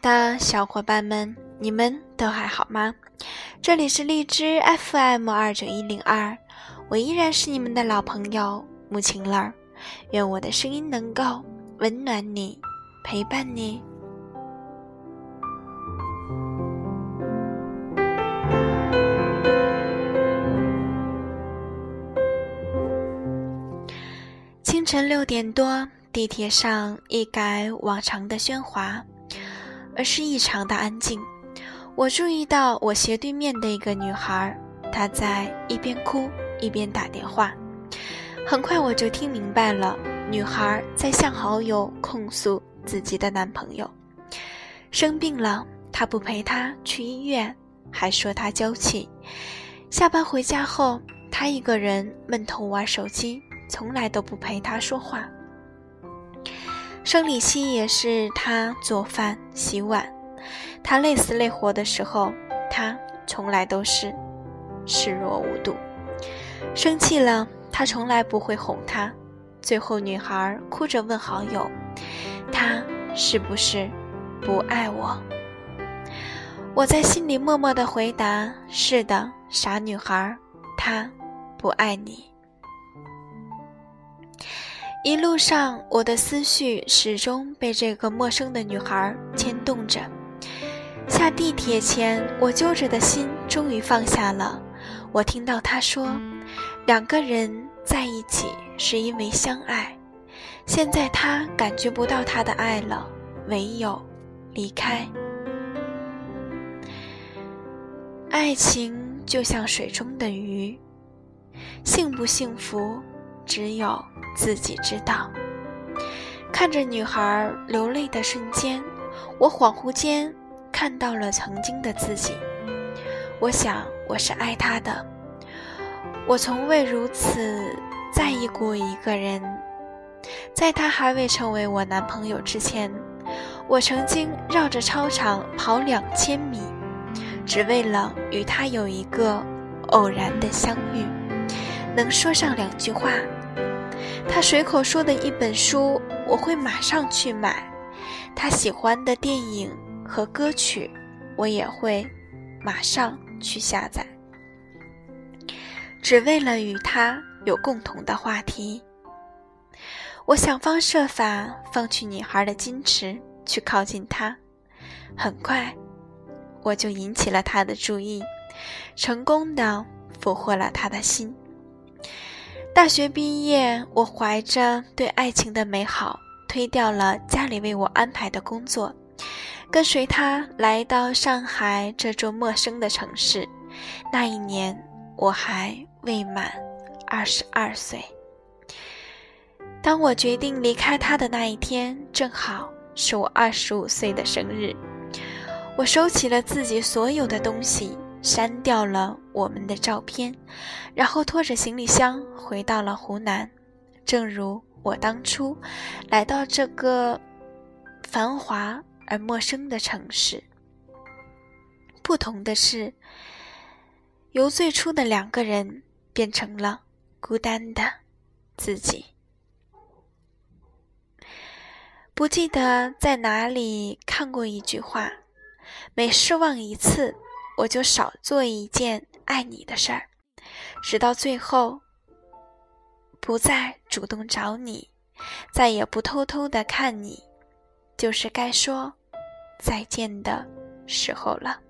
的小伙伴们，你们都还好吗？这里是荔枝 FM 二九一零二，我依然是你们的老朋友木晴儿。愿我的声音能够温暖你，陪伴你。清晨六点多，地铁上一改往常的喧哗。而是异常的安静。我注意到我斜对面的一个女孩，她在一边哭一边打电话。很快我就听明白了，女孩在向好友控诉自己的男朋友生病了，他不陪她去医院，还说她娇气。下班回家后，他一个人闷头玩手机，从来都不陪她说话。生理期也是他做饭洗碗，他累死累活的时候，他从来都是视若无睹。生气了，他从来不会哄她。最后，女孩哭着问好友：“他是不是不爱我？”我在心里默默的回答：“是的，傻女孩，他不爱你。”一路上，我的思绪始终被这个陌生的女孩牵动着。下地铁前，我揪着的心终于放下了。我听到她说：“两个人在一起是因为相爱，现在他感觉不到他的爱了，唯有离开。爱情就像水中的鱼，幸不幸福？”只有自己知道。看着女孩流泪的瞬间，我恍惚间看到了曾经的自己。我想，我是爱她的。我从未如此在意过一个人。在他还未成为我男朋友之前，我曾经绕着操场跑两千米，只为了与他有一个偶然的相遇，能说上两句话。他随口说的一本书，我会马上去买；他喜欢的电影和歌曲，我也会马上去下载，只为了与他有共同的话题。我想方设法放弃女孩的矜持，去靠近他。很快，我就引起了他的注意，成功的俘获了他的心。大学毕业，我怀着对爱情的美好，推掉了家里为我安排的工作，跟随他来到上海这座陌生的城市。那一年，我还未满二十二岁。当我决定离开他的那一天，正好是我二十五岁的生日。我收起了自己所有的东西。删掉了我们的照片，然后拖着行李箱回到了湖南。正如我当初来到这个繁华而陌生的城市，不同的是，由最初的两个人变成了孤单的自己。不记得在哪里看过一句话：每失望一次。我就少做一件爱你的事儿，直到最后，不再主动找你，再也不偷偷的看你，就是该说再见的时候了。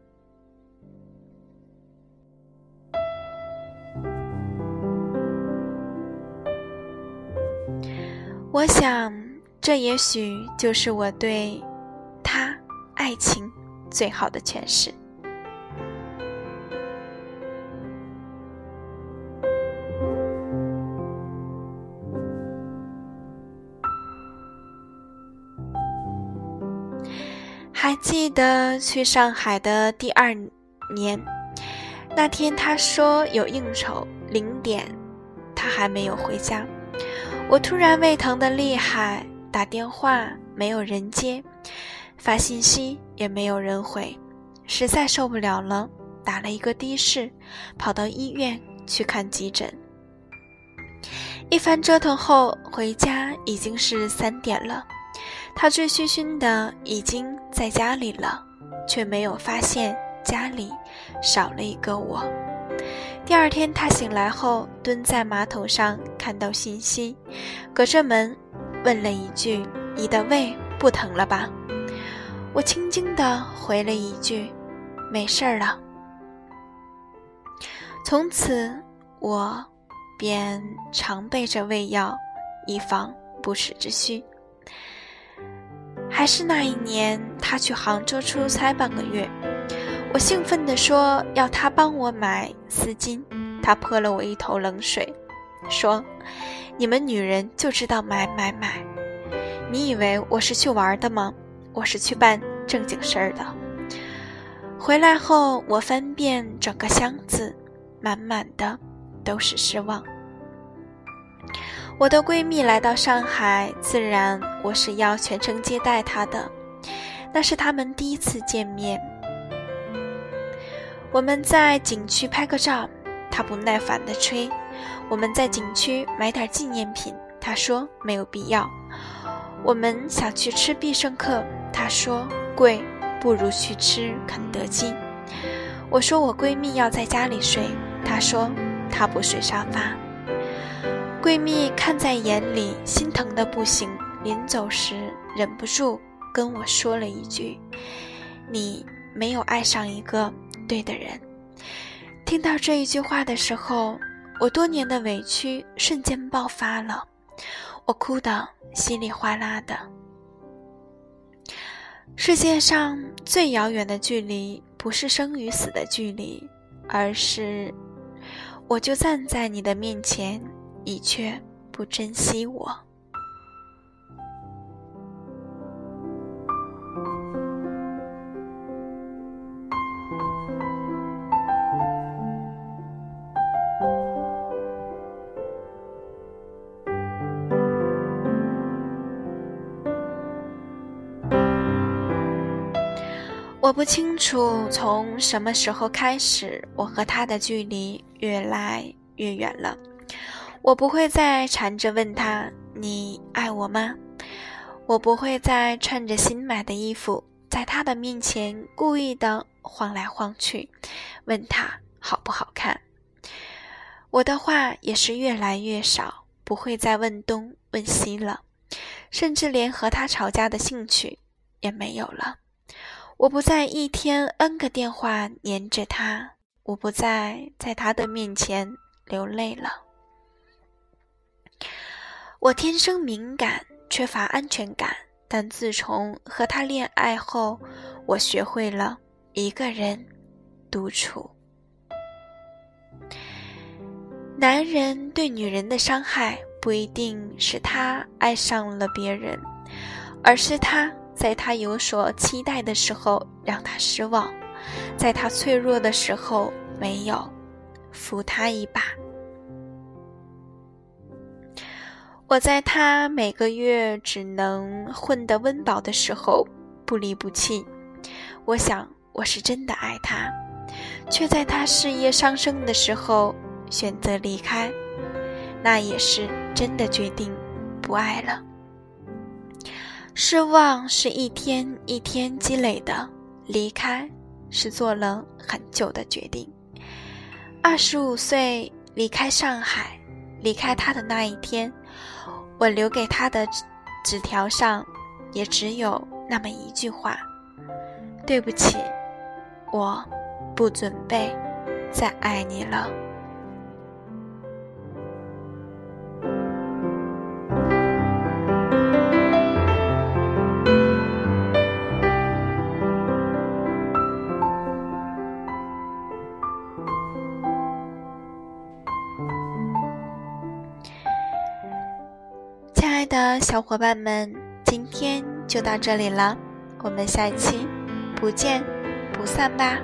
我想，这也许就是我对他爱情最好的诠释。记得去上海的第二年，那天他说有应酬，零点，他还没有回家。我突然胃疼的厉害，打电话没有人接，发信息也没有人回，实在受不了了，打了一个的士，跑到医院去看急诊。一番折腾后回家已经是三点了。他醉醺醺的已经在家里了，却没有发现家里少了一个我。第二天他醒来后，蹲在马桶上看到信息，隔着门问了一句：“你的胃不疼了吧？”我轻轻地回了一句：“没事儿了。”从此，我便常备着胃药，以防不时之需。还是那一年，他去杭州出差半个月，我兴奋地说要他帮我买丝巾，他泼了我一头冷水，说：“你们女人就知道买买买，你以为我是去玩的吗？我是去办正经事儿的。”回来后，我翻遍整个箱子。满满的都是失望。我的闺蜜来到上海，自然我是要全程接待她的。那是他们第一次见面。我们在景区拍个照，她不耐烦地催。我们在景区买点纪念品，她说没有必要。我们想去吃必胜客，她说贵，不如去吃肯德基。我说我闺蜜要在家里睡。她说：“她不睡沙发。”闺蜜看在眼里，心疼的不行。临走时，忍不住跟我说了一句：“你没有爱上一个对的人。”听到这一句话的时候，我多年的委屈瞬间爆发了，我哭得稀里哗啦的。世界上最遥远的距离，不是生与死的距离，而是……我就站在你的面前，你却不珍惜我。我不清楚从什么时候开始，我和他的距离越来越远了。我不会再缠着问他：“你爱我吗？”我不会再穿着新买的衣服，在他的面前故意的晃来晃去，问他好不好看。我的话也是越来越少，不会再问东问西了，甚至连和他吵架的兴趣也没有了。我不再一天 N 个电话黏着他，我不再在他的面前流泪了。我天生敏感，缺乏安全感，但自从和他恋爱后，我学会了一个人独处。男人对女人的伤害，不一定是他爱上了别人，而是他。在他有所期待的时候，让他失望；在他脆弱的时候，没有扶他一把。我在他每个月只能混得温饱的时候不离不弃。我想我是真的爱他，却在他事业上升的时候选择离开，那也是真的决定不爱了。失望是一天一天积累的，离开是做了很久的决定。二十五岁离开上海，离开他的那一天，我留给他的纸条上也只有那么一句话：“对不起，我不准备再爱你了。”小伙伴们，今天就到这里了，我们下期不见不散吧。